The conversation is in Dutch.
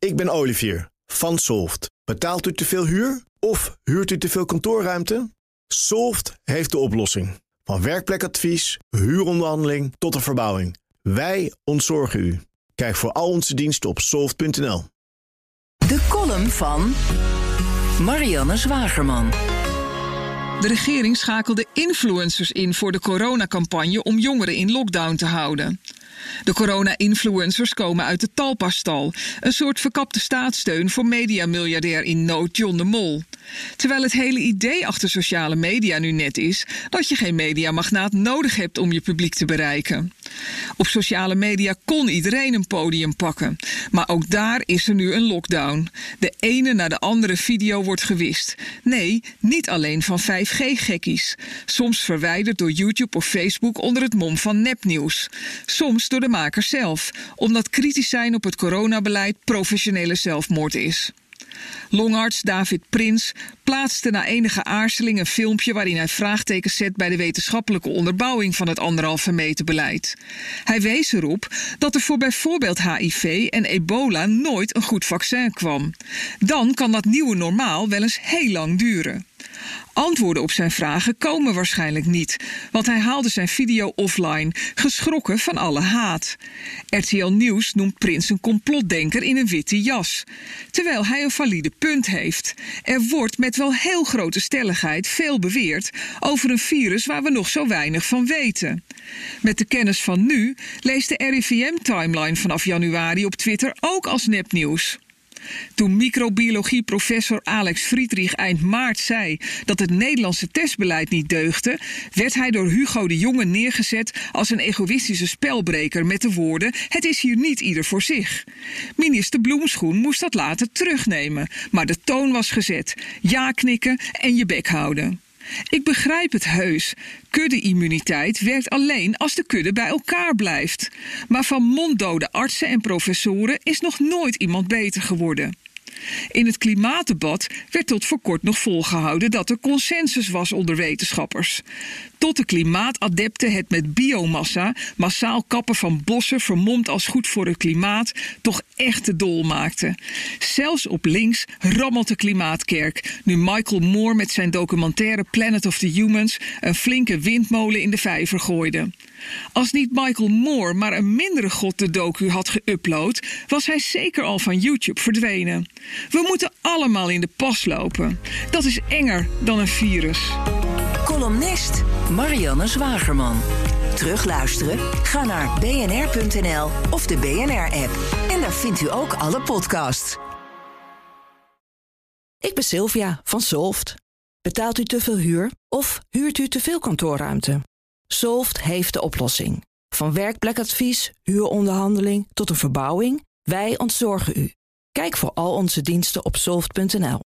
Ik ben Olivier van Solft. Betaalt u te veel huur of huurt u te veel kantoorruimte? Solft heeft de oplossing. Van werkplekadvies, huuronderhandeling tot een verbouwing. Wij ontzorgen u. Kijk voor al onze diensten op soft.nl. De column van Marianne Zwagerman. De regering schakelde influencers in voor de coronacampagne om jongeren in lockdown te houden. De corona-influencers komen uit de Talpa-stal, een soort verkapte staatssteun voor mediamiljardair in nood John de Mol. Terwijl het hele idee achter sociale media nu net is dat je geen mediamagnaat nodig hebt om je publiek te bereiken. Op sociale media kon iedereen een podium pakken, maar ook daar is er nu een lockdown. De ene na de andere video wordt gewist. Nee, niet alleen van 5G-gekkies. Soms verwijderd door YouTube of Facebook onder het mom van nepnieuws. Soms door de makers zelf, omdat kritisch zijn op het coronabeleid professionele zelfmoord is. Longarts David Prins plaatste na enige aarzeling een filmpje waarin hij vraagtekens zet bij de wetenschappelijke onderbouwing van het anderhalve meter beleid. Hij wees erop dat er voor bijvoorbeeld HIV en ebola nooit een goed vaccin kwam. Dan kan dat nieuwe normaal wel eens heel lang duren. Antwoorden op zijn vragen komen waarschijnlijk niet, want hij haalde zijn video offline, geschrokken van alle haat. RTL Nieuws noemt Prins een complotdenker in een witte jas, terwijl hij een valide punt heeft. Er wordt met wel heel grote stelligheid veel beweerd over een virus waar we nog zo weinig van weten. Met de kennis van nu leest de RIVM-timeline vanaf januari op Twitter ook als nepnieuws. Toen microbiologie-professor Alex Friedrich eind maart zei dat het Nederlandse testbeleid niet deugde, werd hij door Hugo de Jonge neergezet als een egoïstische spelbreker met de woorden: Het is hier niet ieder voor zich. Minister Bloemschoen moest dat later terugnemen, maar de toon was gezet: ja knikken en je bek houden. Ik begrijp het heus. Kudde-immuniteit werkt alleen als de kudde bij elkaar blijft. Maar van monddode artsen en professoren is nog nooit iemand beter geworden. In het klimaatdebat werd tot voor kort nog volgehouden dat er consensus was onder wetenschappers. Tot de klimaatadepten het met biomassa, massaal kappen van bossen vermomd als goed voor het klimaat, toch echt te dol maakten. Zelfs op links rammelt de klimaatkerk, nu Michael Moore met zijn documentaire Planet of the Humans een flinke windmolen in de vijver gooide. Als niet Michael Moore maar een mindere god de docu had geüpload, was hij zeker al van YouTube verdwenen. We moeten allemaal in de pas lopen. Dat is enger dan een virus. Columnist Marianne Zwagerman. Terugluisteren? Ga naar bnr.nl of de BNR-app. En daar vindt u ook alle podcasts. Ik ben Sylvia van Solft. Betaalt u te veel huur of huurt u te veel kantoorruimte? Solft heeft de oplossing. Van werkplekadvies, huuronderhandeling tot een verbouwing, wij ontzorgen u. Kijk voor al onze diensten op soft.nl.